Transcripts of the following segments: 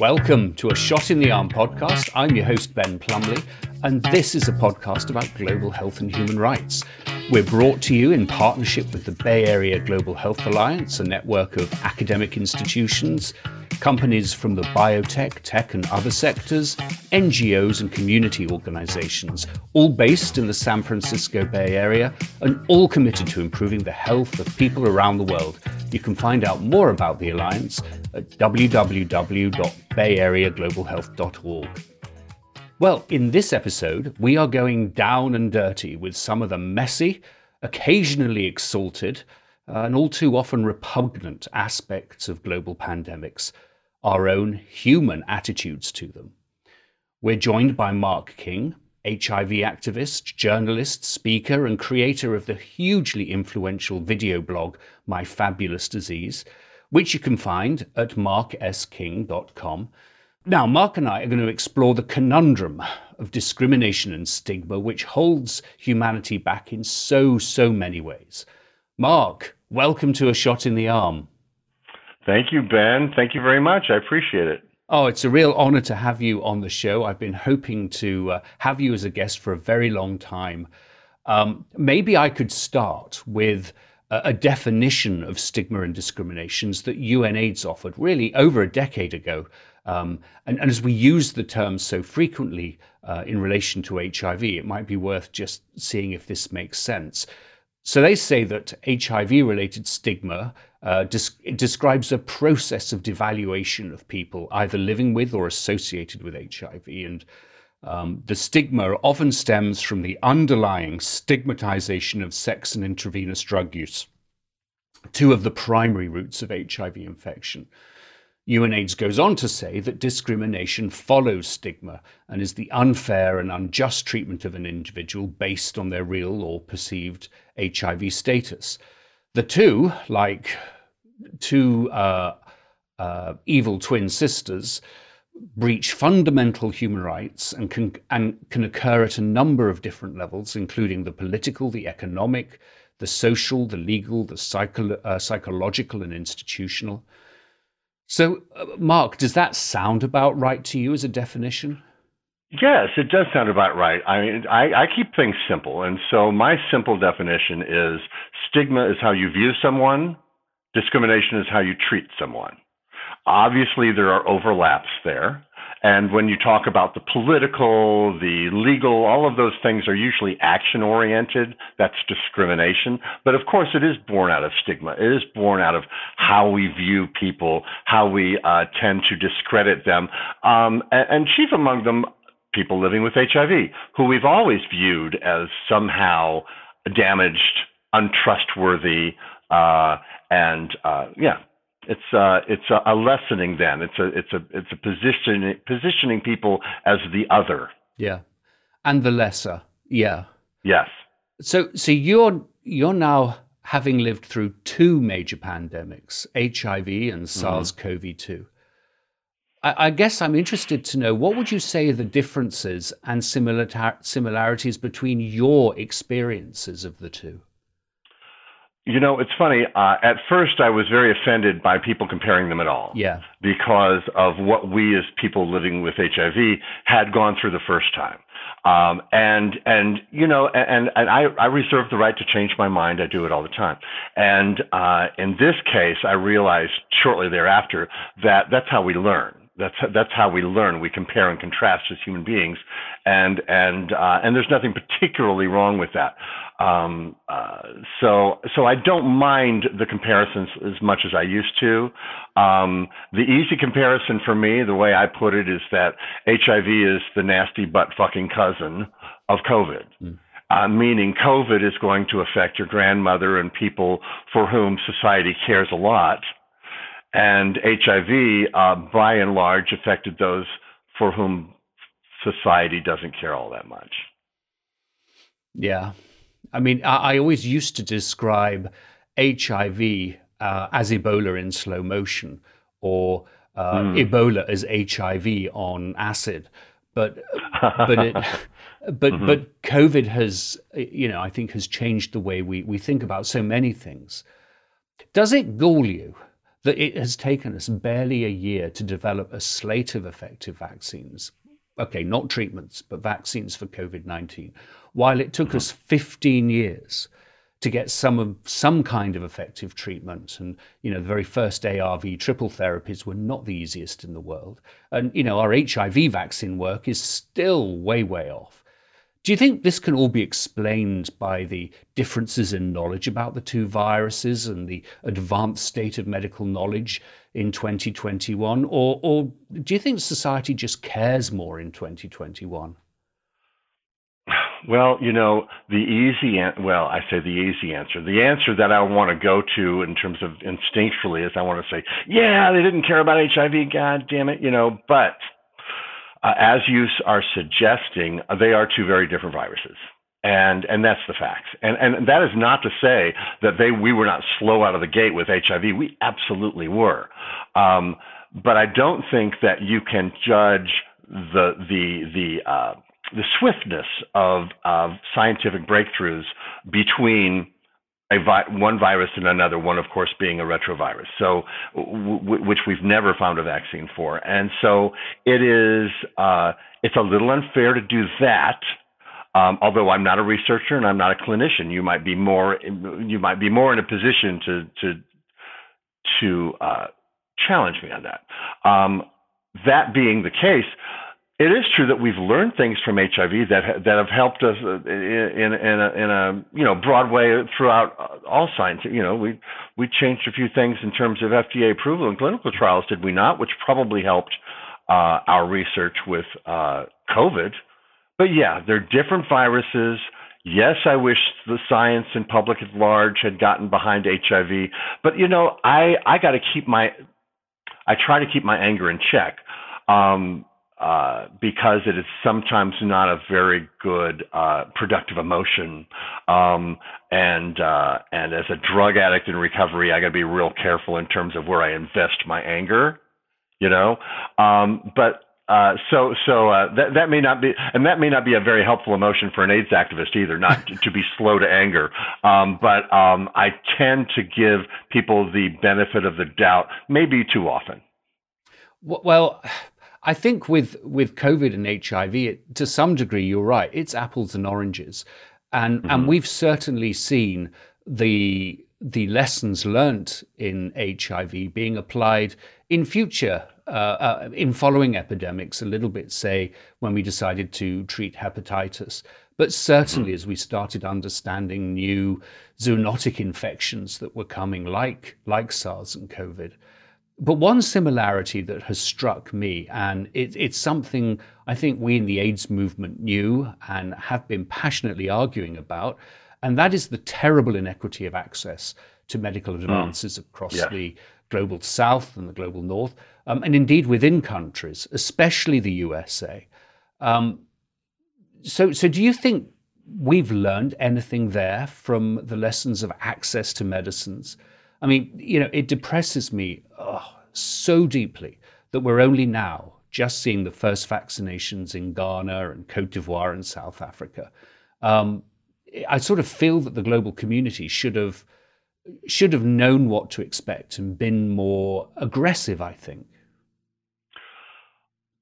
Welcome to a Shot in the Arm podcast. I'm your host, Ben Plumley, and this is a podcast about global health and human rights. We're brought to you in partnership with the Bay Area Global Health Alliance, a network of academic institutions, companies from the biotech, tech, and other sectors, NGOs, and community organizations, all based in the San Francisco Bay Area and all committed to improving the health of people around the world. You can find out more about the Alliance at www.bayareaglobalhealth.org. Well, in this episode, we are going down and dirty with some of the messy, occasionally exalted, uh, and all too often repugnant aspects of global pandemics, our own human attitudes to them. We're joined by Mark King, HIV activist, journalist, speaker, and creator of the hugely influential video blog My Fabulous Disease, which you can find at marksking.com. Now, Mark and I are going to explore the conundrum of discrimination and stigma, which holds humanity back in so, so many ways. Mark, welcome to A Shot in the Arm. Thank you, Ben. Thank you very much. I appreciate it. Oh, it's a real honor to have you on the show. I've been hoping to uh, have you as a guest for a very long time. Um, maybe I could start with a, a, definition of stigma and discriminations that UNAIDS offered really over a decade ago. Um, and, and, as we use the term so frequently uh, in relation to HIV, it might be worth just seeing if this makes sense. So they say that HIV related stigma uh, des- describes a process of devaluation of people either living with or associated with HIV. And um, the stigma often stems from the underlying stigmatization of sex and intravenous drug use, two of the primary roots of HIV infection. UNAIDS goes on to say that discrimination follows stigma and is the unfair and unjust treatment of an individual based on their real or perceived HIV status. The two, like two uh, uh, evil twin sisters, breach fundamental human rights and can, and can occur at a number of different levels, including the political, the economic, the social, the legal, the psycho- uh, psychological, and institutional. So, uh, Mark, does that sound about right to you as a definition? Yes, it does sound about right. I mean, I, I keep things simple. And so my simple definition is stigma is how you view someone, discrimination is how you treat someone. Obviously, there are overlaps there. And when you talk about the political, the legal, all of those things are usually action oriented. That's discrimination. But of course, it is born out of stigma. It is born out of how we view people, how we uh, tend to discredit them. Um, and, and chief among them, people living with HIV, who we've always viewed as somehow damaged, untrustworthy, uh, and uh, yeah, it's uh, it's a, a, lessening. Then it's a it's a it's a positioning positioning people as the other. Yeah, and the lesser. Yeah. Yes. So so you're you're now having lived through two major pandemics, HIV and mm-hmm. SARS-CoV-2. I, I guess I'm interested to know what would you say are the differences and similar similarities between your experiences of the two? You know, it's funny. Uh, at first, I was very offended by people comparing them at all. Yeah. Because of what we as people living with HIV had gone through the first time. Um, and and you know, and and I, I reserve the right to change my mind. I do it all the time. And uh, in this case, I realized shortly thereafter that that's how we learn that's that's how we learn. We compare and contrast as human beings, and and uh, and there's nothing particularly wrong with that. Um, uh, so so I don't mind the comparisons as much as I used to. Um, the easy comparison for me, the way I put it, is that HIV is the nasty butt fucking cousin of COVID. Mm. Uh, meaning COVID is going to affect your grandmother and people for whom society cares a lot and HIV, uh, by and large, affected those for whom society doesn't care all that much. Yeah. I mean, I, I always used to describe HIV uh, as Ebola in slow motion or uh, mm. Ebola as HIV on acid. But, but it. but mm-hmm. but COVID has, you know, I think has changed the way we, we think about so many things. Does it gall you that it has taken us barely a year to develop a slate of effective vaccines. Okay, not treatments, but vaccines for COVID 19, while it took us 15 years to get some of some kind of effective treatment. And you know, the very first ARV triple therapies were not the easiest in the world. And you know, our HIV vaccine work is still way, way off. Do you think this can all be explained by the differences in knowledge about the two viruses and the advanced state of medical knowledge in 2021? Or, or do you think society just cares more in 2021? Well, you know, the easy an- well, I say the easy answer. The answer that I want to go to in terms of instinctually is I want to say, yeah, they didn't care about HIV, god damn it, you know, but uh, as you are suggesting, uh, they are two very different viruses. And, and that's the facts. And, and that is not to say that they, we were not slow out of the gate with HIV. We absolutely were. Um, but I don't think that you can judge the, the, the, uh, the swiftness of, of scientific breakthroughs between vi- one virus and another, one of course being a retrovirus, so w- which we've never found a vaccine for, and so it is uh, it's a little unfair to do that. Um, although I'm not a researcher and I'm not a clinician, you might be more you might be more in a position to to to uh, challenge me on that. Um, that being the case, it is true that we've learned things from HIV that that have helped us uh, in in a, in a you know broad way throughout all science. You know, we we changed a few things in terms of FDA approval and clinical trials, did we not? Which probably helped uh, our research with uh, COVID. But yeah, they're different viruses. Yes, I wish the science and public at large had gotten behind HIV. But you know, I I got to keep my I try to keep my anger in check. Um, uh, because it is sometimes not a very good uh, productive emotion. Um, and uh, and as a drug addict in recovery, I got to be real careful in terms of where I invest my anger. You know, um, but uh, so so uh, that that may not be and that may not be a very helpful emotion for an AIDS activist either, not to, to be slow to anger. Um, but um, I tend to give people the benefit of the doubt, maybe too often. Well, I think with with COVID and HIV, it, to some degree, you're right. It's apples and oranges, and mm-hmm. and we've certainly seen the the lessons learnt in HIV being applied in future, uh, uh, in following epidemics, a little bit, say, when we decided to treat hepatitis. But certainly, mm-hmm. as we started understanding new zoonotic infections that were coming, like, like SARS and COVID, but one similarity that has struck me, and it, it's something I think we in the AIDS movement knew and have been passionately arguing about, and that is the terrible inequity of access to medical hmm. advances mm. across yeah. the global south and the global north, um, and indeed within countries, especially the USA. Um, so, so do you think we've learned anything there from the lessons of access to medicines? I mean, you know, it depresses me so deeply that we're only now just seeing the first vaccinations in Ghana and Cote d'Ivoire and South Africa. Um, I sort of feel that the global community should have should have known what to expect and been more aggressive. I think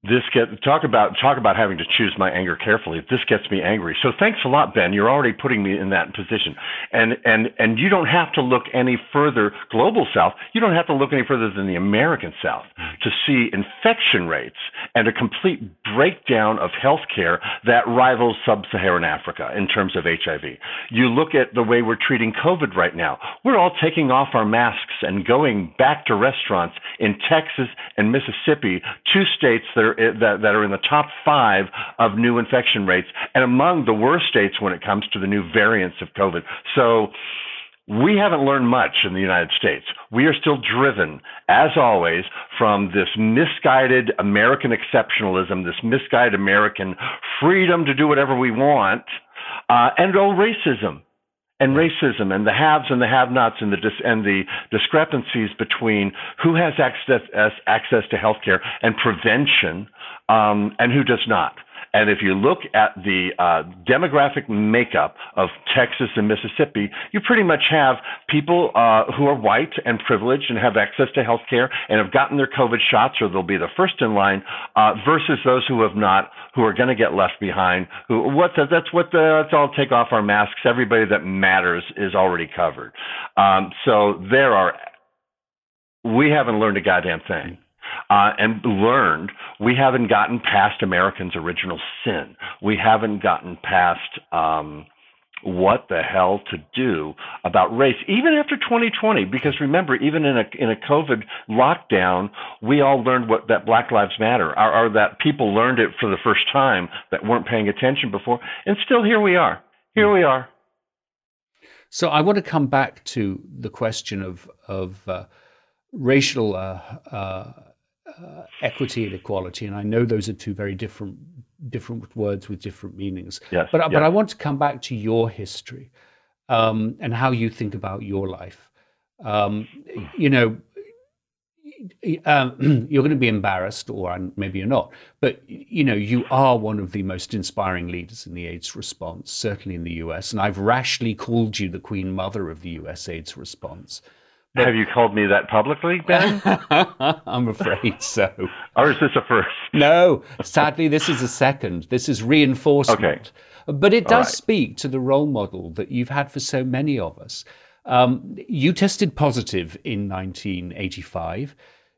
this get talk about talk about having to choose my anger carefully. This gets me angry. So thanks a lot, Ben. You're already putting me in that position, and and and you don't have to look any further. Global South, you don't have to look any further than the American South to see infection rates and a complete breakdown of healthcare that rivals sub-Saharan Africa in terms of HIV. You look at the way we're treating COVID right now. We're all taking off our masks and going back to restaurants in Texas and Mississippi, two states that are are that, that are in the top five of new infection rates and among the worst states when it comes to the new variants of COVID. So we haven't learned much in the United States. We are still driven, as always, from this misguided American exceptionalism, this misguided American freedom to do whatever we want, uh, and old racism and racism and the haves and the have-nots and the dis- and the discrepancies between who has access access to healthcare and prevention um, and who does not. And if you look at the uh, demographic makeup of Texas and Mississippi, you pretty much have people uh, who are white and privileged and have access to health care and have gotten their COVID shots or they'll be the first in line uh, versus those who have not, who are going to get left behind. Who, what's that? That's what the, let's all take off our masks. Everybody that matters is already covered. Um, so there are, we haven't learned a goddamn thing uh, and learned we haven't gotten past Americans' original sin. We haven't gotten past um, what the hell to do about race, even after 2020. Because remember, even in a in a COVID lockdown, we all learned what that Black Lives Matter, or, or that people learned it for the first time that weren't paying attention before, and still here we are. Here we are. So I want to come back to the question of of uh, racial. Uh, uh, uh, equity and equality, and I know those are two very different different words with different meanings. Yes, but yes. but I want to come back to your history um, and how you think about your life. Um, you know, um, you're going to be embarrassed, or maybe you're not, but you know, you are one of the most inspiring leaders in the AIDS response, certainly in the U.S. And I've rashly called you the Queen Mother of the U.S. AIDS response. But, Have you called me that publicly, Ben? I'm afraid so. or is this a first? No, sadly, this is a second. This is reinforcement. Okay. But it does right. speak to the role model that you've had for so many of us. Um, you tested positive in 1985.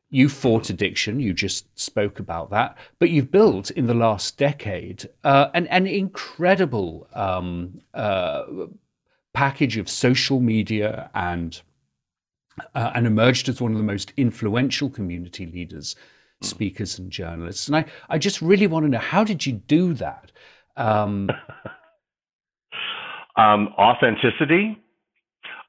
You fought addiction. You just spoke about that. But you've built in the last decade uh, an, an incredible um, uh, package of social media and uh, and emerged as one of the most influential community leaders, speakers, and journalists. And I, I just really want to know how did you do that? Um, um, authenticity.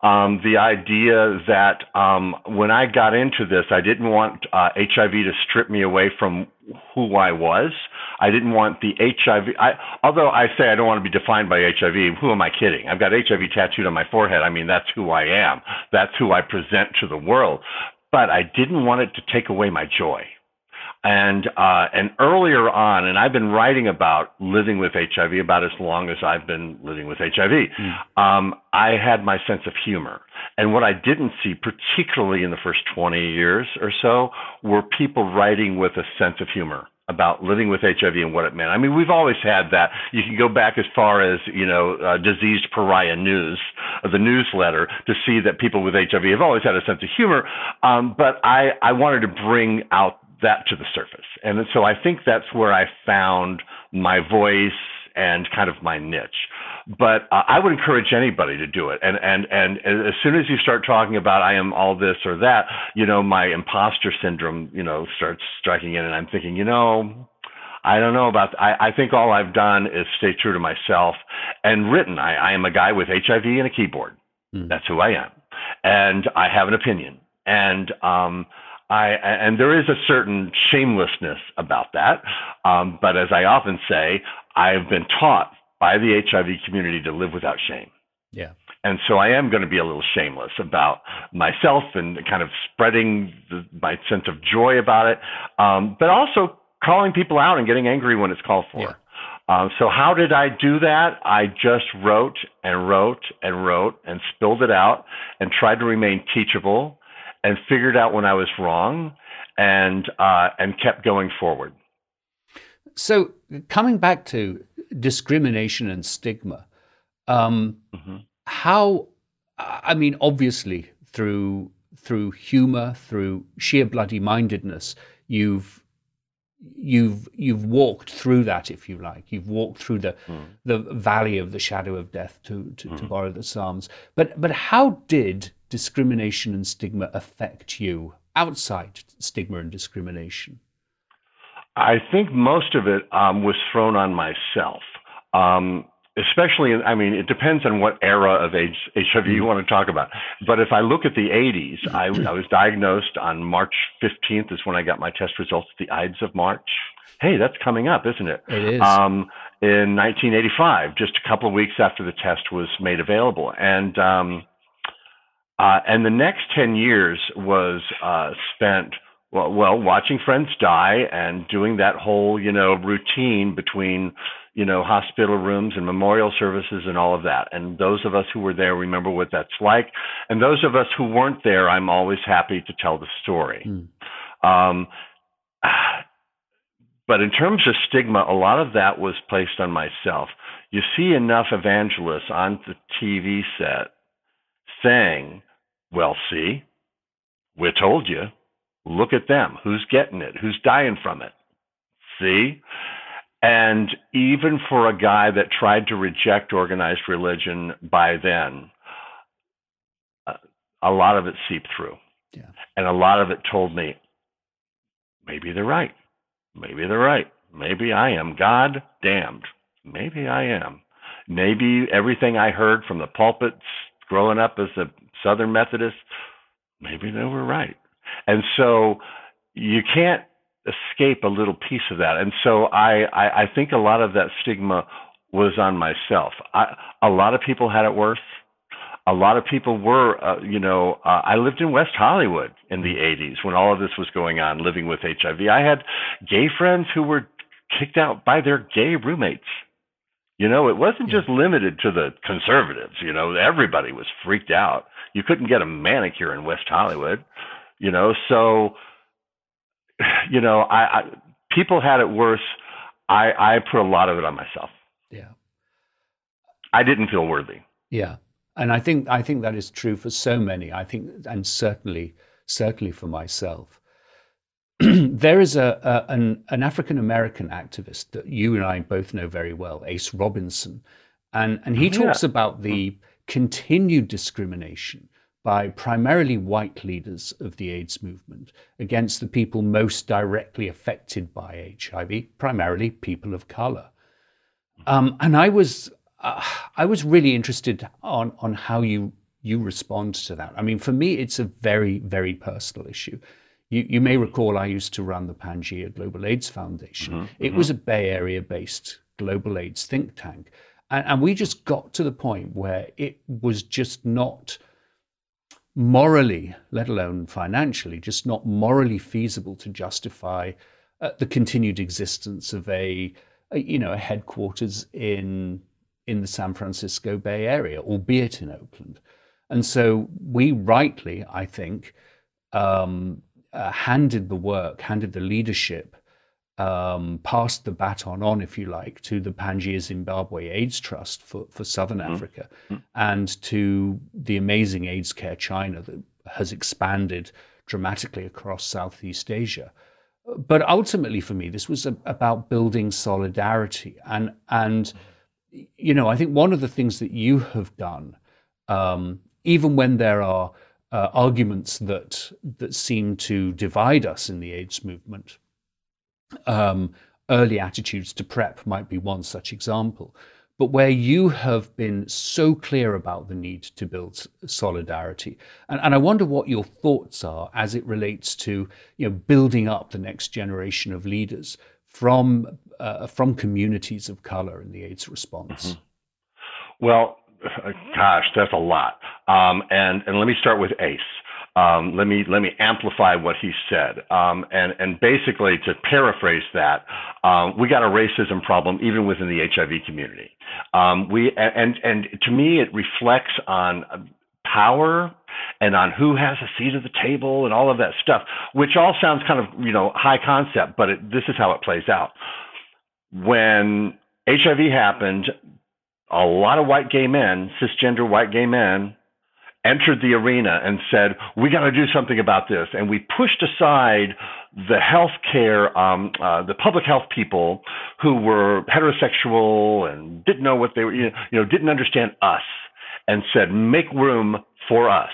Um, the idea that um, when I got into this, I didn't want uh, HIV to strip me away from who I was. I didn't want the HIV. I, although I say I don't want to be defined by HIV, who am I kidding? I've got HIV tattooed on my forehead. I mean, that's who I am. That's who I present to the world. But I didn't want it to take away my joy. And uh, and earlier on, and I've been writing about living with HIV about as long as I've been living with HIV. Mm. Um, I had my sense of humor, and what I didn't see, particularly in the first 20 years or so, were people writing with a sense of humor about living with HIV and what it meant. I mean, we've always had that. You can go back as far as you know, uh, diseased pariah news, uh, the newsletter, to see that people with HIV have always had a sense of humor. Um, but I, I wanted to bring out that to the surface. And so I think that's where I found my voice and kind of my niche. But uh, I would encourage anybody to do it. And, and, and as soon as you start talking about I am all this or that, you know, my imposter syndrome, you know, starts striking in and I'm thinking, you know, I don't know about. I, I think all I've done is stay true to myself and written. I, I am a guy with HIV and a keyboard. Mm. That's who I am, and I have an opinion. And um, I, and there is a certain shamelessness about that. Um, but as I often say, I've been taught by the HIV community to live without shame. Yeah. And so I am going to be a little shameless about myself and kind of spreading the, my sense of joy about it, um, but also calling people out and getting angry when it's called for. Yeah. Um, so how did I do that? I just wrote and wrote and wrote and spilled it out and tried to remain teachable and figured out when I was wrong and uh, and kept going forward. So coming back to discrimination and stigma, um, mm-hmm. how I mean, obviously through through humor, through sheer bloody mindedness, you've you've you've walked through that, if you like. You've walked through the mm. the valley of the shadow of death, to to, mm. to borrow the Psalms. But but how did discrimination and stigma affect you outside stigma and discrimination? I think most of it um, was thrown on myself. Um, especially, I mean, it depends on what era of HIV you mm-hmm. want to talk about. But if I look at the 80s, I, I was diagnosed on March 15th, is when I got my test results, the Ides of March. Hey, that's coming up, isn't it? It is. Um, in 1985, just a couple of weeks after the test was made available. And um, uh, and the next 10 years was uh, spent well, well, watching friends die and doing that whole, you know, routine between, you know, hospital rooms and memorial services and all of that. And those of us who were there remember what that's like. And those of us who weren't there, I'm always happy to tell the story. Mm. Um, but in terms of stigma, a lot of that was placed on myself. You see enough evangelists on the TV set saying, well, see, we told you Look at them. Who's getting it? Who's dying from it? See? And even for a guy that tried to reject organized religion by then, uh, a lot of it seeped through. Yeah. And a lot of it told me, maybe they're right. Maybe they're right. Maybe I am God damned. Maybe I am. Maybe everything I heard from the pulpits growing up as a Southern Methodist, maybe they were right. And so you can't escape a little piece of that. And so I, I, I think a lot of that stigma was on myself. I, a lot of people had it worse. A lot of people were, uh, you know, uh, I lived in West Hollywood in the 80s when all of this was going on, living with HIV. I had gay friends who were kicked out by their gay roommates. You know, it wasn't just limited to the conservatives. You know, everybody was freaked out. You couldn't get a manicure in West Hollywood you know so you know I, I people had it worse. I i put a lot of it on myself. Yeah. I didn't feel worthy. Yeah. And i think i think that is true for so many. I think and certainly certainly for myself there is a, a an, an african american activist that you and i both know very well ace robinson and and he talks yeah. about the continued discrimination by primarily white leaders of the AIDS movement against the people most directly affected by HIV, primarily people of color. Um, and I was, uh, I was really interested on, on how you, you respond to that. I mean, for me, it's a very, very personal issue. You, you may recall I used to run the Pangaea Global AIDS Foundation. Mm-hmm, it mm-hmm. was a Bay Area based global AIDS think tank. And, and we just got to the point where it was just not morally, let alone financially, just not morally feasible to justify uh, the continued existence of a, a, you know a headquarters in in the San Francisco Bay Area, albeit in Oakland. And so we rightly, I think, um, uh, handed the work, handed the leadership um, passed the baton on, if you like, to the Pangaea Zimbabwe AIDS Trust for, for Southern mm-hmm. Africa mm-hmm. and to the amazing AIDS Care China that has expanded dramatically across Southeast Asia. But ultimately, for me, this was a, about building solidarity. And, and, you know, I think one of the things that you have done, um, even when there are uh, arguments that, that seem to divide us in the AIDS movement, um, early attitudes to PrEP might be one such example. But where you have been so clear about the need to build solidarity, and, and I wonder what your thoughts are as it relates to you know building up the next generation of leaders from uh, from communities of color in the AIDS response. Mm-hmm. Well, gosh, that's a lot. Um, and and let me start with ACE. Um, let me let me amplify what he said, um, and and basically to paraphrase that, um, we got a racism problem even within the HIV community. Um, we and and to me it reflects on power and on who has a seat at the table and all of that stuff, which all sounds kind of you know high concept, but it, this is how it plays out. When HIV happened, a lot of white gay men, cisgender white gay men, entered the arena and said, "We got to do something about this," and we pushed aside the healthcare, um, uh, the public health people who were heterosexual and didn't know what they were, you know, didn't understand us, and said, "Make room for us."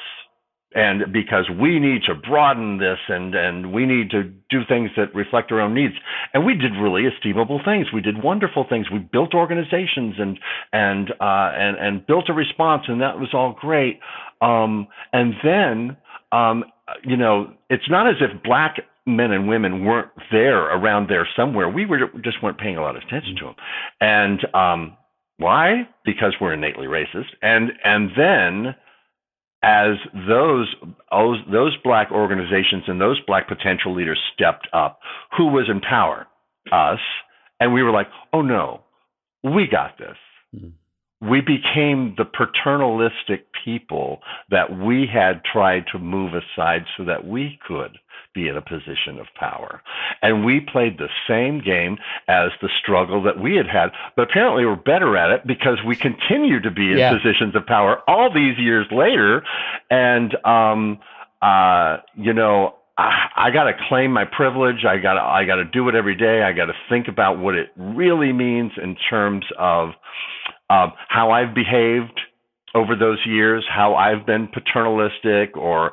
And because we need to broaden this and and we need to do things that reflect our own needs. And we did really estimable things. We did wonderful things. We built organizations and and uh, and and built a response and that was all great. Um, and then um, you know it's not as if black men and women weren't there around there somewhere. We were just weren't paying a lot of attention to them and um, why? Because we're innately racist. And and then as those those black organizations and those black potential leaders stepped up, who was in power? Us, and we were like, "Oh no, we got this." Mm-hmm we became the paternalistic people that we had tried to move aside so that we could be in a position of power. And we played the same game as the struggle that we had had, but apparently we're better at it because we continue to be in yeah. positions of power all these years later. And, um, uh, you know, I, I got to claim my privilege. I got to I got to do it every day. I got to think about what it really means in terms of um, how I've behaved over those years, how I've been paternalistic or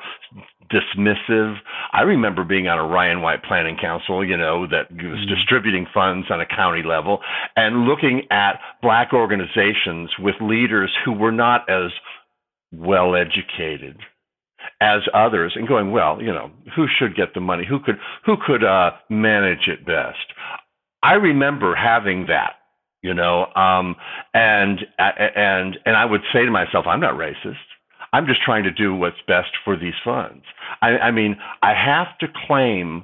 dismissive. I remember being on a Ryan White Planning Council, you know, that was mm-hmm. distributing funds on a county level and looking at black organizations with leaders who were not as well educated as others and going, well, you know, who should get the money? Who could who could uh, manage it best? I remember having that you know um and and and i would say to myself i'm not racist i'm just trying to do what's best for these funds. I i mean i have to claim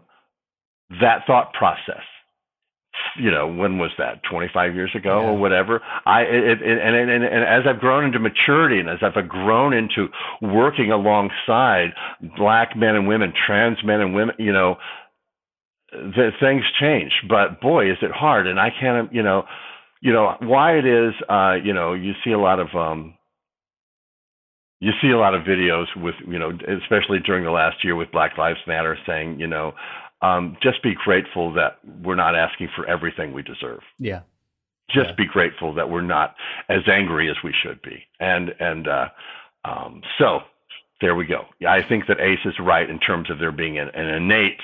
that thought process. You know when was that? 25 years ago yeah. or whatever. I it, it, and, and and as i've grown into maturity and as i've grown into working alongside black men and women trans men and women you know the things change. But boy is it hard. And i can't you know you know why it is uh, you know you see a lot of um, you see a lot of videos with you know especially during the last year with Black Lives Matter saying you know um, just be grateful that we're not asking for everything we deserve. Yeah. Just yeah. be grateful that we're not as angry as we should be. And and uh, um, so there we go. I think that Ace is right in terms of there being an, an innate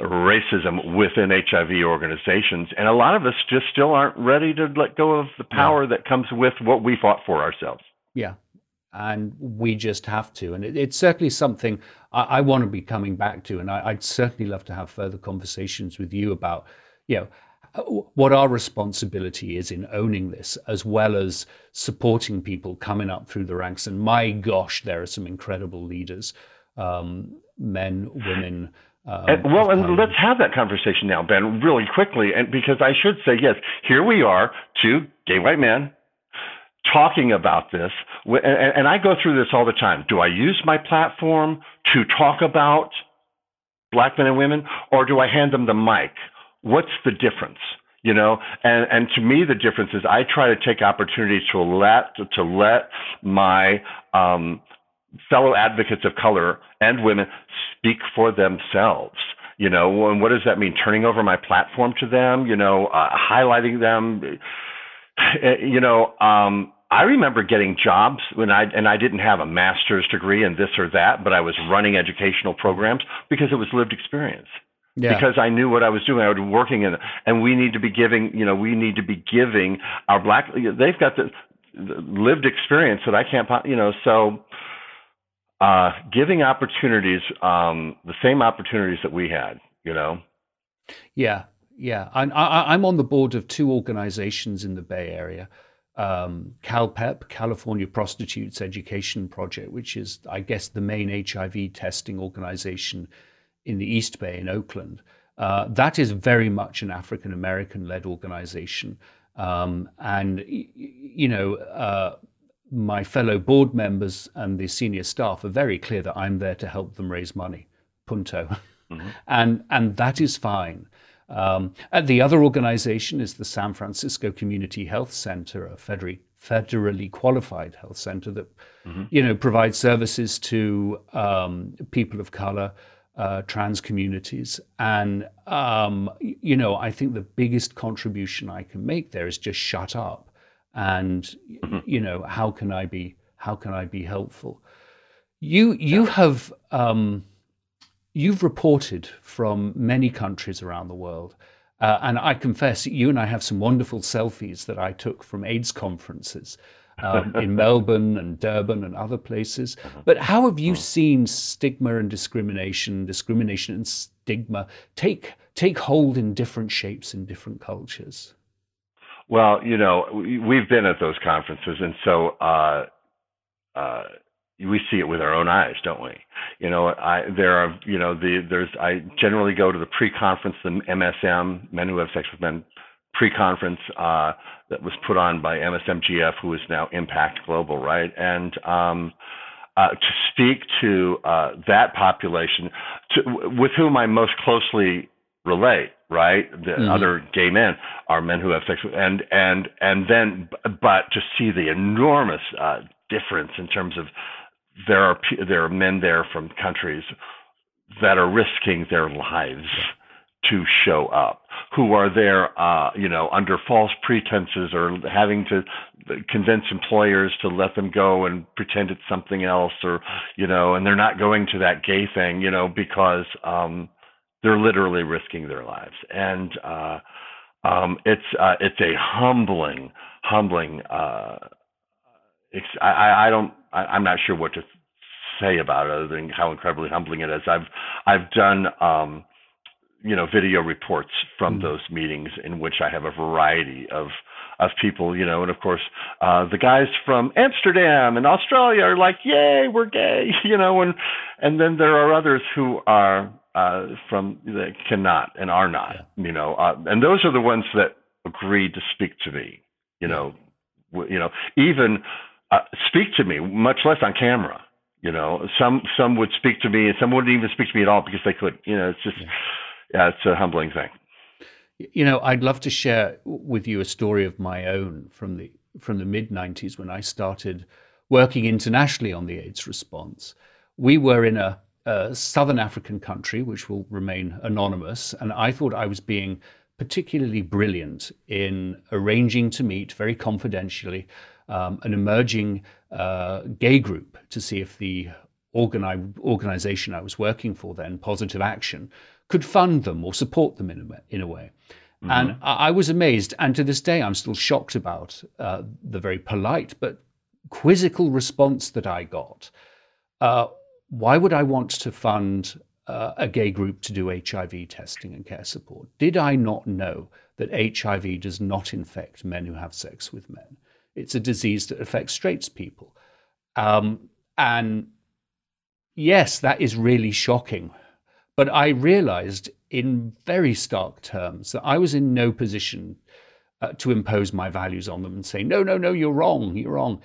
racism within HIV organizations. And a lot of us just still aren't ready to let go of the power yeah. that comes with what we fought for ourselves. Yeah. And we just have to. And it, it's certainly something I, I, want to be coming back to. And I, would certainly love to have further conversations with you about, you know, what our responsibility is in owning this, as well as supporting people coming up through the ranks. And my gosh, there are some incredible leaders, um, men, women, um, and, well, and let's have that conversation now, Ben, really quickly. And because I should say, yes, here we are, two gay white men talking about this. And, and I go through this all the time. Do I use my platform to talk about black men and women, or do I hand them the mic? What's the difference? You know, and and to me, the difference is I try to take opportunities to let to let my um, fellow advocates of color and women speak for themselves you know and what does that mean turning over my platform to them you know uh, highlighting them eh, you know um I remember getting jobs when I and I didn't have a master's degree in this or that, but I was running educational programs because it was lived experience. Yeah. Because I knew what I was doing, I was working in, and we need to be giving. You know, we need to be giving our black. They've got the, the lived experience that I can't. You know, so uh, giving opportunities, um, the same opportunities that we had, you know? Yeah, yeah. I, I, I'm on the board of two organizations in the Bay Area. Um, CalPEP, California Prostitutes Education Project, which is, I guess, the main HIV testing organization in the East Bay in Oakland. Uh, that is very much an African American led organization. Um, and, you know, uh, my fellow board members and the senior staff are very clear that I'm there to help them raise money, punto. Mm-hmm. and, and that is fine. Um, the other organization is the San Francisco Community Health Center, a federally, federally qualified health center that mm-hmm. you know provides services to um, people of color, uh, trans communities, and um, you know I think the biggest contribution I can make there is just shut up and mm-hmm. you know how can I be how can I be helpful? You you yeah. have um, you've reported from many countries around the world. Uh, and I confess, you and I have some wonderful selfies that I took from AIDS conferences um, in Melbourne and Durban and other places. Uh-huh. But how have you uh-huh. seen stigma and discrimination, discrimination and stigma take take hold in different shapes in different cultures? Well, you know, we've been at those conferences, and so uh, uh, we see it with our own eyes, don't we? You know, I there are you know the there's I generally go to the pre-conference, the MSM, Men Who Have Sex with Men pre-conference uh, that was put on by MSMGF, who is now MPact Global, right? And um, uh, to speak to uh, that population, to, with whom I most closely relate, right? The mm-hmm. other gay men are men who have sex with, and and and then, but to see the enormous uh, difference in terms of there are there are men there from countries that are risking their lives to show up, who are there, uh, you know, under false pretenses or having to convince employers to let them go and pretend it's something else, or you know, and they're not going to that gay thing, you know, because um, they're literally risking their lives, and uh, um, it's uh, it's a humbling, humbling. Uh, I, I don't. I, I'm not sure what to say about it other than how incredibly humbling it is. I've I've done um, you know video reports from mm. those meetings in which I have a variety of of people, you know, and of course uh, the guys from Amsterdam and Australia are like, "Yay, we're gay," you know, and and then there are others who are uh, from that cannot and are not, yeah. you know, uh, and those are the ones that agreed to speak to me, you know, w- you know, even uh, speak to me, much less on camera. You know, some some would speak to me, and some wouldn't even speak to me at all because they could. You know, it's just. Yeah yeah, it's a humbling thing. You know, I'd love to share with you a story of my own from the from the mid '90s when I started working internationally on the AIDS response. We were in a, a southern African country, which will remain anonymous, and I thought I was being particularly brilliant in arranging to meet very confidentially um, an emerging uh, gay group to see if the organi- organization I was working for then, Positive Action, could fund them or support them in a, in a way. Mm-hmm. And I, was amazed, and to this day, I'm still shocked about uh, the very polite but quizzical response that I got. Uh, why would I want to fund uh, a gay group to do HIV testing and care support? Did I not know that HIV does not infect men who have sex with men? It's a disease that affects straight people. Um, and yes, that is really shocking but I realized in very stark terms that I was in no position uh, to impose my values on them and say, no, no, no, you're wrong, you're wrong.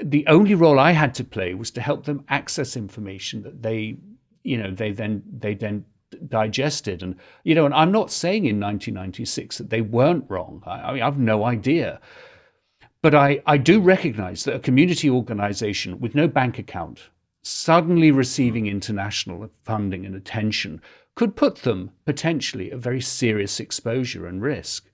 The only role I had to play was to help them access information that they, you know, they then they then digested. And you know, and I'm not saying in 1996 that they weren't wrong. I, I mean, I've no idea. But I, I do recognize that a community organization with no bank account suddenly receiving international funding and attention could put them potentially at very serious exposure and risk.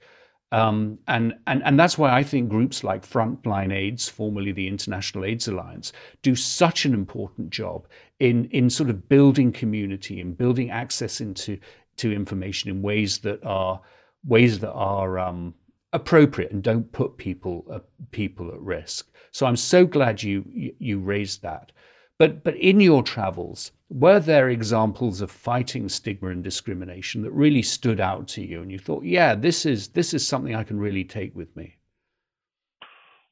Um, and, and, and that's why I think groups like Frontline AIDS, formerly the International AIDS Alliance, do such an important job in, in sort of building community and building access into to information in ways that are ways that are um, appropriate and don't put people uh, people at risk. So I'm so glad you you raised that. But, but in your travels, were there examples of fighting stigma and discrimination that really stood out to you and you thought, yeah, this is, this is something I can really take with me?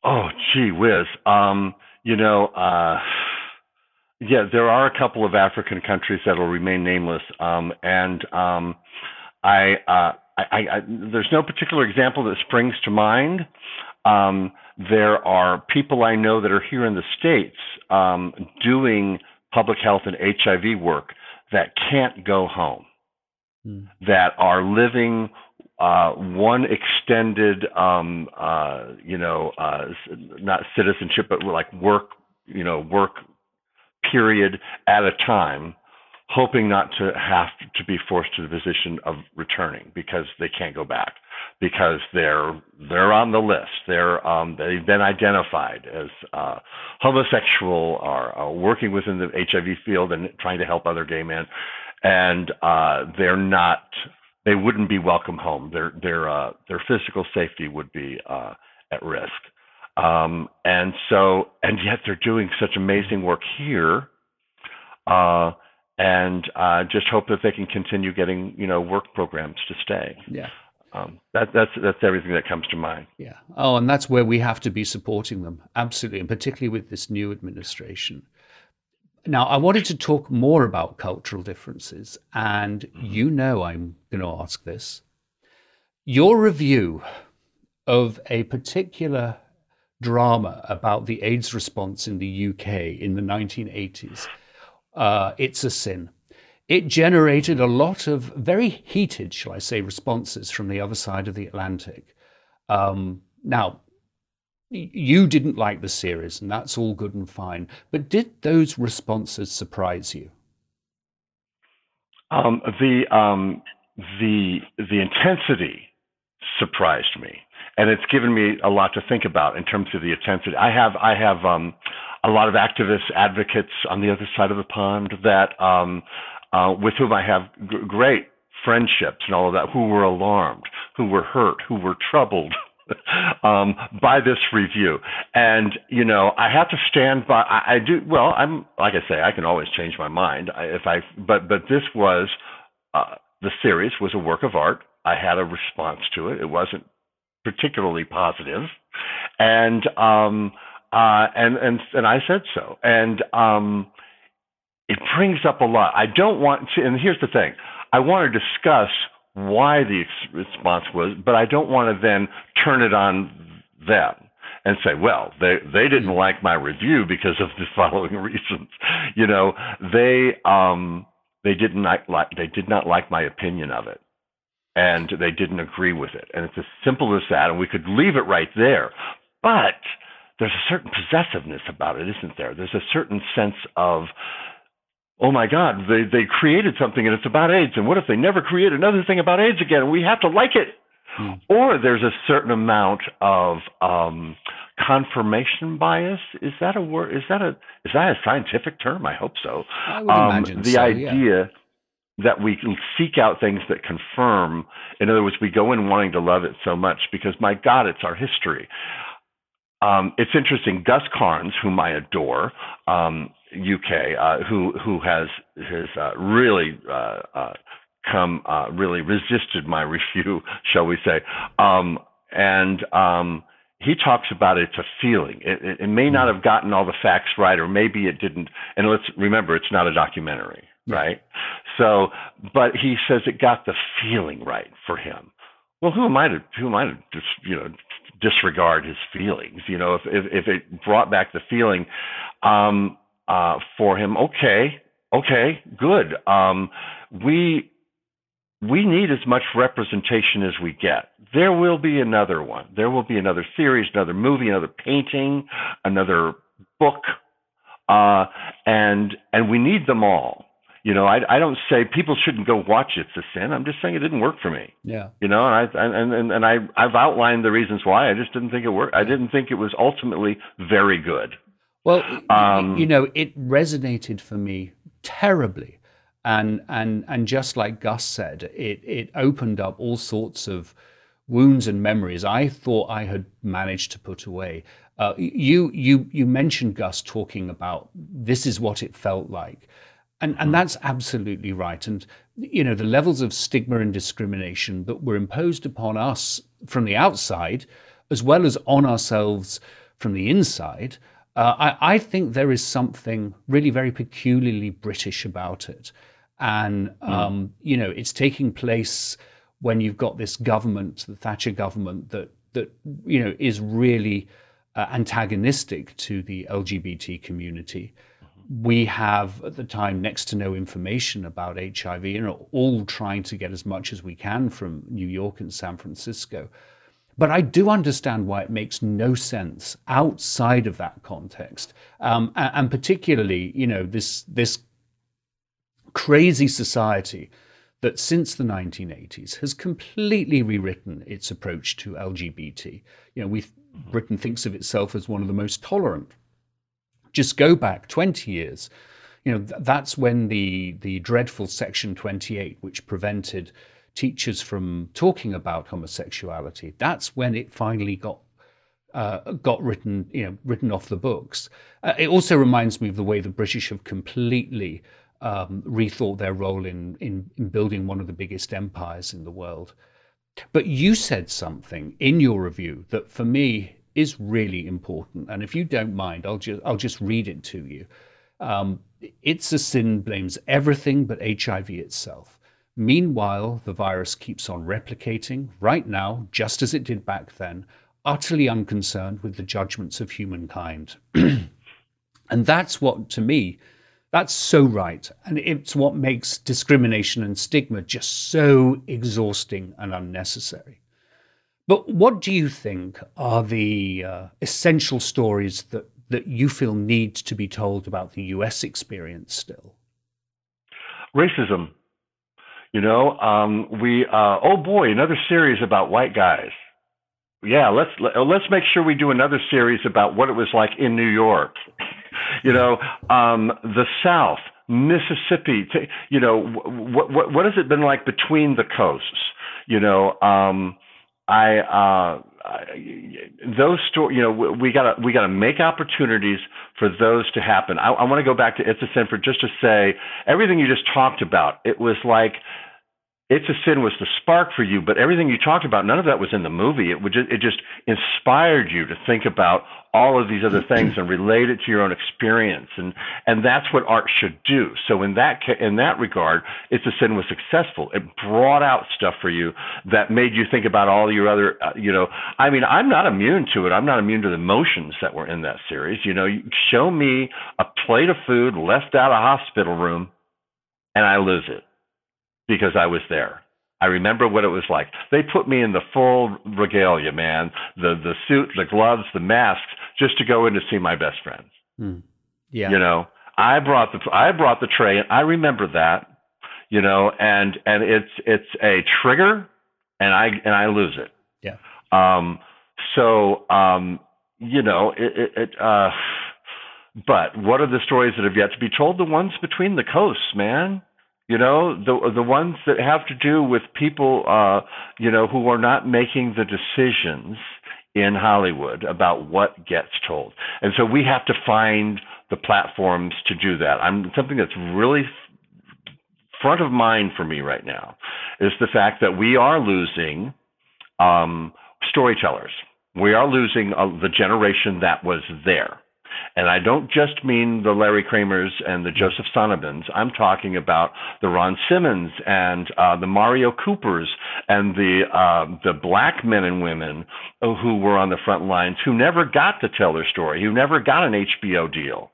Oh, gee whiz. Um, you know, uh, yeah, there are a couple of African countries that will remain nameless. Um, and um, I, uh, I, I, there's no particular example that springs to mind. Um, there are people I know that are here in the States um, doing public health and HIV work that can't go home, mm. that are living uh, one extended, um, uh, you know, uh, not citizenship, but like work, you know, work period at a time hoping not to have to be forced to the position of returning because they can't go back because they're they're on the list. They're um, they've been identified as uh, homosexual or uh, working within the HIV field and trying to help other gay men. And uh, they're not they wouldn't be welcome home. Their their uh, their physical safety would be uh, at risk. Um, and so and yet they're doing such amazing work here uh, and uh, just hope that they can continue getting you know work programs to stay. Yeah. Um, that, that's that's everything that comes to mind. Yeah. Oh, and that's where we have to be supporting them absolutely, and particularly with this new administration. now, I wanted to talk more about cultural differences, and mm-hmm. you know I'm going to ask this. Your review of a particular drama about the AIDS response in the UK in the 1980s, uh, It's a Sin, it generated a lot of very heated, shall I say, responses from the other side of the Atlantic. Um, now, you didn't like the series, and that's all good and fine. But did those responses surprise you? Um, the um, the the intensity surprised me, and it's given me a lot to think about in terms of the intensity. I have I have um, a lot of activists, advocates on the other side of the pond that um, uh, with whom I have g- great friendships and all of that, who were alarmed, who were hurt, who were troubled um, by this review. And you know, I have to stand by. I, I do well. I'm like I say, I can always change my mind if I. But but this was uh, the series was a work of art. I had a response to it. It wasn't particularly positive, and um, uh, and and and I said so. And um, it brings up a lot. I don't want to. And here's the thing: I want to discuss why the response was, but I don't want to then turn it on them and say, well, they they didn't mm-hmm. like my review because of the following reasons. You know, they um they didn't like, like they did not like my opinion of it. And they didn't agree with it. And it's as simple as that. And we could leave it right there. But there's a certain possessiveness about it, isn't there? There's a certain sense of oh my God, they, they created something and it's about AIDS. And what if they never create another thing about AIDS again? We have to like it. Hmm. Or there's a certain amount of um, confirmation bias. Is that a word? Is that a is that a scientific term? I hope so. I would um, imagine the so, idea yeah. That we seek out things that confirm. In other words, we go in wanting to love it so much because my God, it's our history. Um, it's interesting. Gus Cairns, whom I adore, um, UK, uh, who who has has uh, really uh, uh come uh, really resisted my review, shall we say? Um, and um, he talks about it's a feeling. It, it, it, may not have gotten all the facts right, or maybe it didn't. And let's remember, it's not a documentary, right? So, but he says it got the feeling right for him. Well, who am I to who am I to just you know disregard his feelings? You know, if if, if it brought back the feeling, um, uh, for him. Okay, okay, good. Um, we we need as much representation as we get. There will be another one. There will be another series, another movie, another painting, another book, uh, and and we need them all. You know, I, I don't say people shouldn't go watch It's a Sin. I'm just saying it didn't work for me. Yeah. You know, and I and and, and I I've outlined the reasons why. I just didn't think it worked. I didn't think it was ultimately very good. Well, um, you know, it resonated for me terribly. And, and, and just like Gus said, it, it opened up all sorts of wounds and memories I thought I had managed to put away. Uh, you, you, you mentioned Gus talking about this is what it felt like. And, and that's absolutely right. And, you know, the levels of stigma and discrimination that were imposed upon us from the outside, as well as on ourselves from the inside, uh, I, I, think there is something really very peculiarly British about it. And, hmm. um, mm. you know, it's taking place when you've got this government, the Thatcher government, that, that you know, is really uh, antagonistic to the LGBT community. Mm-hmm. We have, at the time, next to no information about HIV, and know, all trying to get as much as we can from New York and San Francisco. But I do understand why it makes no sense outside of that context, um, and, and, particularly, you know, this this crazy society that since the 1980s has completely rewritten its approach to LGBT. You know, we Britain thinks of itself as one of the most tolerant. Just go back 20 years. You know, th- that's when the the dreadful Section 28, which prevented teachers from talking about homosexuality. That's when it finally got uh, got written, you know, written off the books. Uh, it also reminds me of the way the British have completely um, rethought their role in, in, in building one of the biggest empires in the world. But you said something in your review that, for me, is really important. And if you don't mind, I'll just I'll just read it to you. Um, It's a Sin blames everything but HIV itself. Meanwhile, the virus keeps on replicating, right now, just as it did back then, utterly unconcerned with the judgments of humankind. and that's what, to me, that's so right. And it's what makes discrimination and stigma just so exhausting and unnecessary. But what do you think are the uh, essential stories that, that you feel need to be told about the US experience still? Racism. You know, um, we, uh, oh boy, another series about white guys. Yeah, let's let's make sure we do another series about what it was like in New York you know, um, the South, Mississippi. You know, what what what has it been like between the coasts? You know, um, I. Uh, those stories, you know, we gotta we gotta make opportunities for those to happen. I, I want to go back to It's a Sin for just to say everything you just talked about. It was like it's a Sin was the spark for you, but everything you talked about, none of that was in the movie. It would just, it just inspired you to think about all of these other things and relate it to your own experience, and and that's what art should do. So in that in that regard, it's a Sin was successful. It brought out stuff for you that made you think about all your other, uh, you know. I mean, I'm not immune to it. I'm not immune to the emotions that were in that series. You know, you show me a plate of food left out of a hospital room, and I lose it because I was there. I remember what it was like. They put me in the full regalia, man, the the suit, the gloves, the masks, just to go in to see my best friends. Mm. Yeah. You know, I brought the I brought the tray, and I remember that. You know, and and it's it's a trigger, and I and I lose it. Yeah. Um. So um. You know, it it. it uh, but what are the stories that have yet to be told? The ones between the coasts, man you know the the ones that have to do with people uh you know who are not making the decisions in Hollywood about what gets told. And so we have to find the platforms to do that. I'm something that's really front of mind for me right now is the fact that we are losing um storytellers. We are losing uh, the generation that was there and I don't just mean the Larry Kramers and the Joseph Sonnabends. I'm talking about the Ron Simmons and uh, the Mario Coopers and the uh, the black men and women who were on the front lines who never got to tell their story, who never got an HBO deal.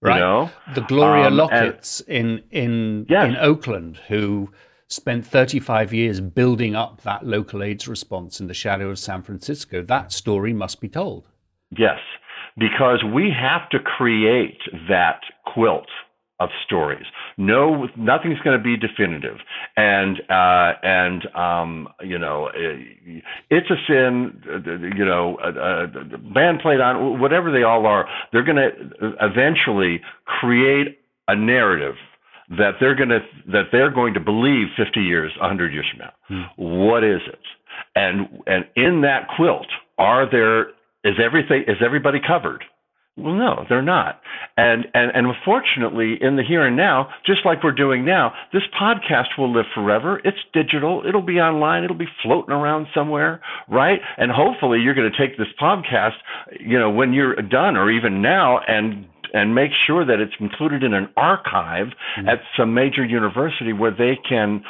Right. You know? The Gloria um, Locketts in in yes. in Oakland who spent 35 years building up that local AIDS response in the shadow of San Francisco. That story must be told. Yes because we have to create that quilt of stories. No, nothing's going to be definitive, and uh, and um, you know, it's a sin. You know, a, a band played on whatever they all are. They're going to eventually create a narrative that they're going to that they're going to believe 50 years, 100 years from now. Hmm. What is it? And and in that quilt, are there is everything is everybody covered? Well, no, they're not. And and and unfortunately, in the here and now, just like we're doing now, this podcast will live forever. It's digital. It'll be online. It'll be floating around somewhere, right? And hopefully, you're going to take this podcast, you know, when you're done, or even now, and and make sure that it's included in an archive mm-hmm. at some major university where they can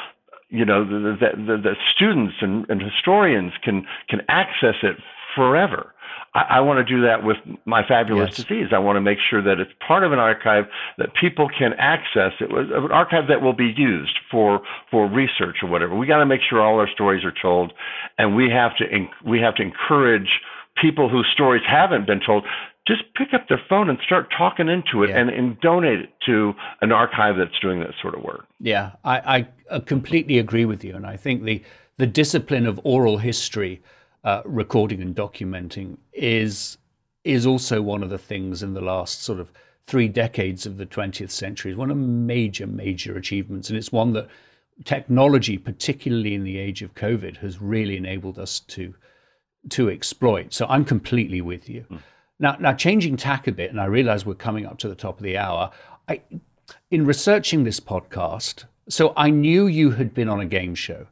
you know the the, the, the students and, and historians can can access it forever I, I want to do that with my fabulous yes. disease. I want to make sure that it's part of an archive that people can access. It was an archive that will be used for for research or whatever. We got to make sure all our stories are told, and we have to we have to encourage people whose stories haven't been told just pick up their phone and start talking into it yeah. and, and donate it to an archive that's doing that sort of work. Yeah, I, I uh, completely agree with you. And I think the, the discipline of oral history uh, recording and documenting is is also one of the things in the last sort of three decades of the 20th century is one of major major achievements. And it's one that technology particularly in the age of covid has really enabled us to to exploit. So i'm completely with you. Mm. now now changing tack a bit and i realize we're coming up to the top of the hour i in researching this podcast so i knew you had been on a game show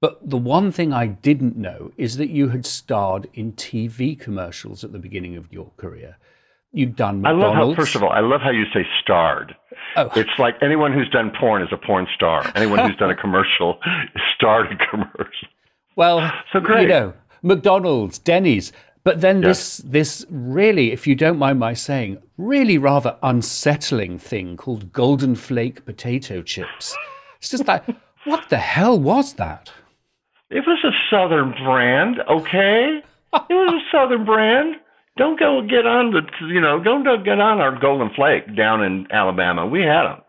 but the one thing I didn't know is that you had starred in TV commercials at the beginning of your career. You've done McDonald's. I love how, first of all, I love how you say starred. Oh. It's like anyone who's done porn is a porn star. Anyone who's done a commercial starred a commercial. Well, So great. you know, McDonald's, Denny's. But then this this really, if you don't mind my saying, really rather unsettling thing called golden flake potato chips. It's just like, what the hell was that? It was a Southern brand, okay? It was a Southern brand. Don't go get on the, you know, don't go get on our Golden Flake down in Alabama. We had them.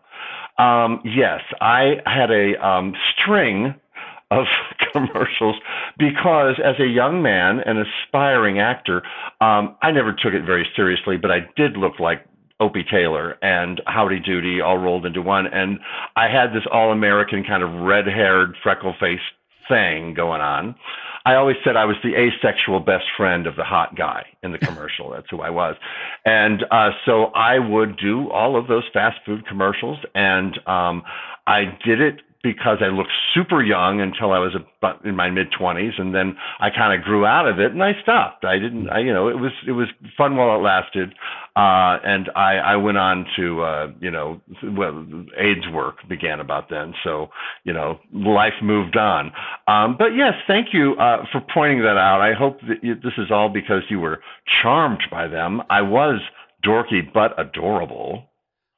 Um, yes, I had a um, string of commercials because as a young man, an aspiring actor, um, I never took it very seriously, but I did look like Opie Taylor and Howdy Doody all rolled into one. And I had this all American kind of red haired, freckle faced thing going on. I always said I was the asexual best friend of the hot guy in the commercial. That's who I was. And uh, so I would do all of those fast food commercials. And um, I did it because I looked super young until I was about in my mid 20s, and then I kind of grew out of it, and I stopped. I didn't, I, you know, it was it was fun while it lasted, uh, and I I went on to uh, you know, well, AIDS work began about then, so you know, life moved on. Um, but yes, thank you uh, for pointing that out. I hope that you, this is all because you were charmed by them. I was dorky but adorable.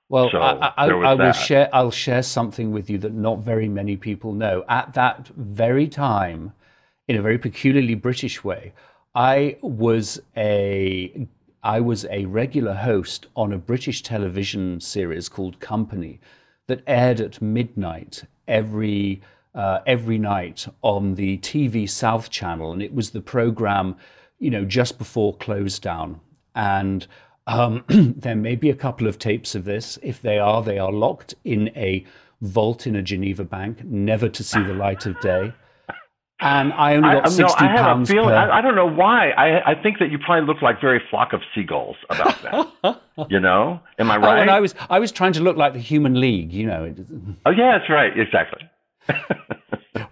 Well, So, I, I, was I will share. I'll share something with you that not very many people know. At that very time, in a very peculiarly British way, I was a I was a regular host on a British television series called Company that aired at midnight every uh, every night on the TV South channel, and it was the program, you know, just before close down. And um, there may be a couple of tapes of this. If they are, they are locked in a vault in a Geneva bank, never to see the light of day. And I only got I, no, sixty I have a pounds feeling. per. I, I don't know why. I I think that you probably look like very flock of seagulls about that. you know? Am I Oh, right? and I was I was trying to look like the Human League, you know. oh yeah, that's right. Exactly.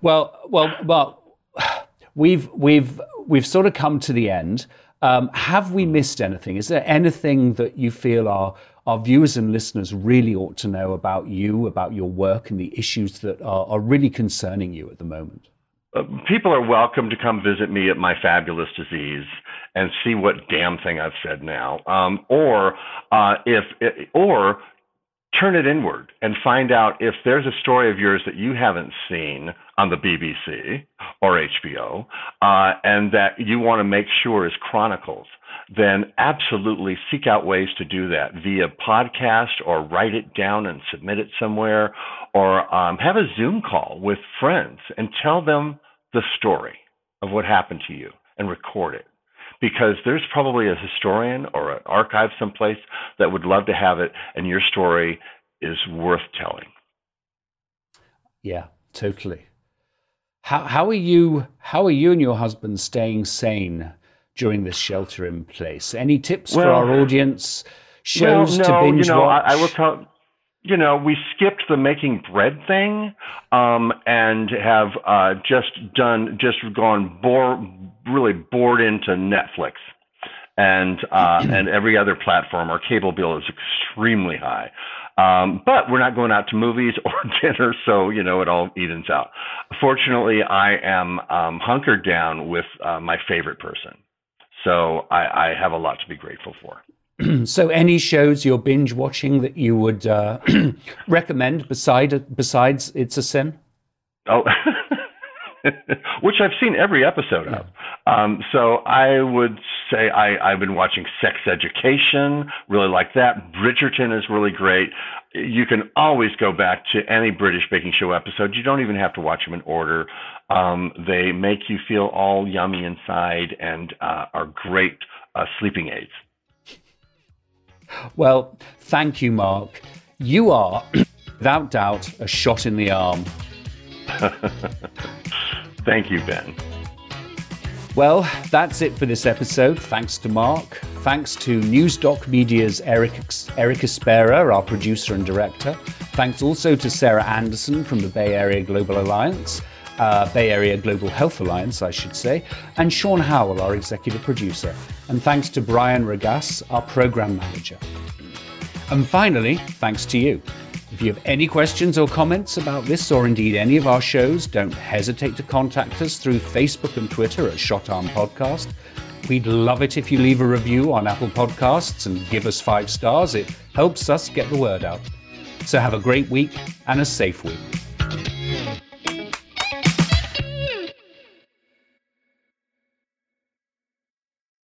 Well, well, well. We've we've we've sort of come to the end. Um, have we missed anything? Is there anything that you feel our our viewers and listeners really ought to know about you, about your work, and the issues that are, are really concerning you at the moment? People are welcome to come visit me at my fabulous disease and see what damn thing I've said now. Um, or uh, if or turn it inward and find out if there's a story of yours that you haven't seen on the BBC or HBO uh, and that you want to make sure is chronicles, then absolutely seek out ways to do that via podcast or write it down and submit it somewhere or um, have a Zoom call with friends and tell them the story of what happened to you and record it because there's probably a historian or an archive someplace that would love to have it, and your story is worth telling. Yeah, totally. How how are you? How are you and your husband staying sane during this shelter in place? Any tips for our audience? Shows well, to binge you know, watch? I, I will tell. You know, we skipped the making bread thing, um, and have uh, just done, just gone bore, really bored into Netflix, and uh, and every other platform. Our cable bill is extremely high, um, but we're not going out to movies or dinner, so you know it all evens out. Fortunately, I am um, hunkered down with uh, my favorite person, so I, I have a lot to be grateful for. So, any shows you're binge watching that you would uh, recommend beside besides It's a Sin? Oh, which I've seen every episode of. Um, so I would say I, I've been watching Sex Education, really like that. Bridgerton is really great. You can always go back to any British baking show episode. You don't even have to watch them in order. Um, they make you feel all yummy inside and uh, are great uh, sleeping aids. Well, thank you, Mark. You are, without doubt, a shot in the arm. Thank you, Ben. Well, that's it for this episode. Thanks to Mark. Thanks to Newsdoc Media's Eric, Eric Espera, our producer and director. Thanks also to Sarah Anderson from the Bay Area Global Alliance. Uh, Bay Area Global Health Alliance, I should say, and Sean Howell, our executive producer. And thanks to Brian Regas, our program manager. And finally, thanks to you. If you have any questions or comments about this or indeed any of our shows, don't hesitate to contact us through Facebook and Twitter at Shot Arm Podcast. We'd love it if you leave a review on Apple Podcasts and give us five stars. It helps us get the word out. So have a great week and a safe week.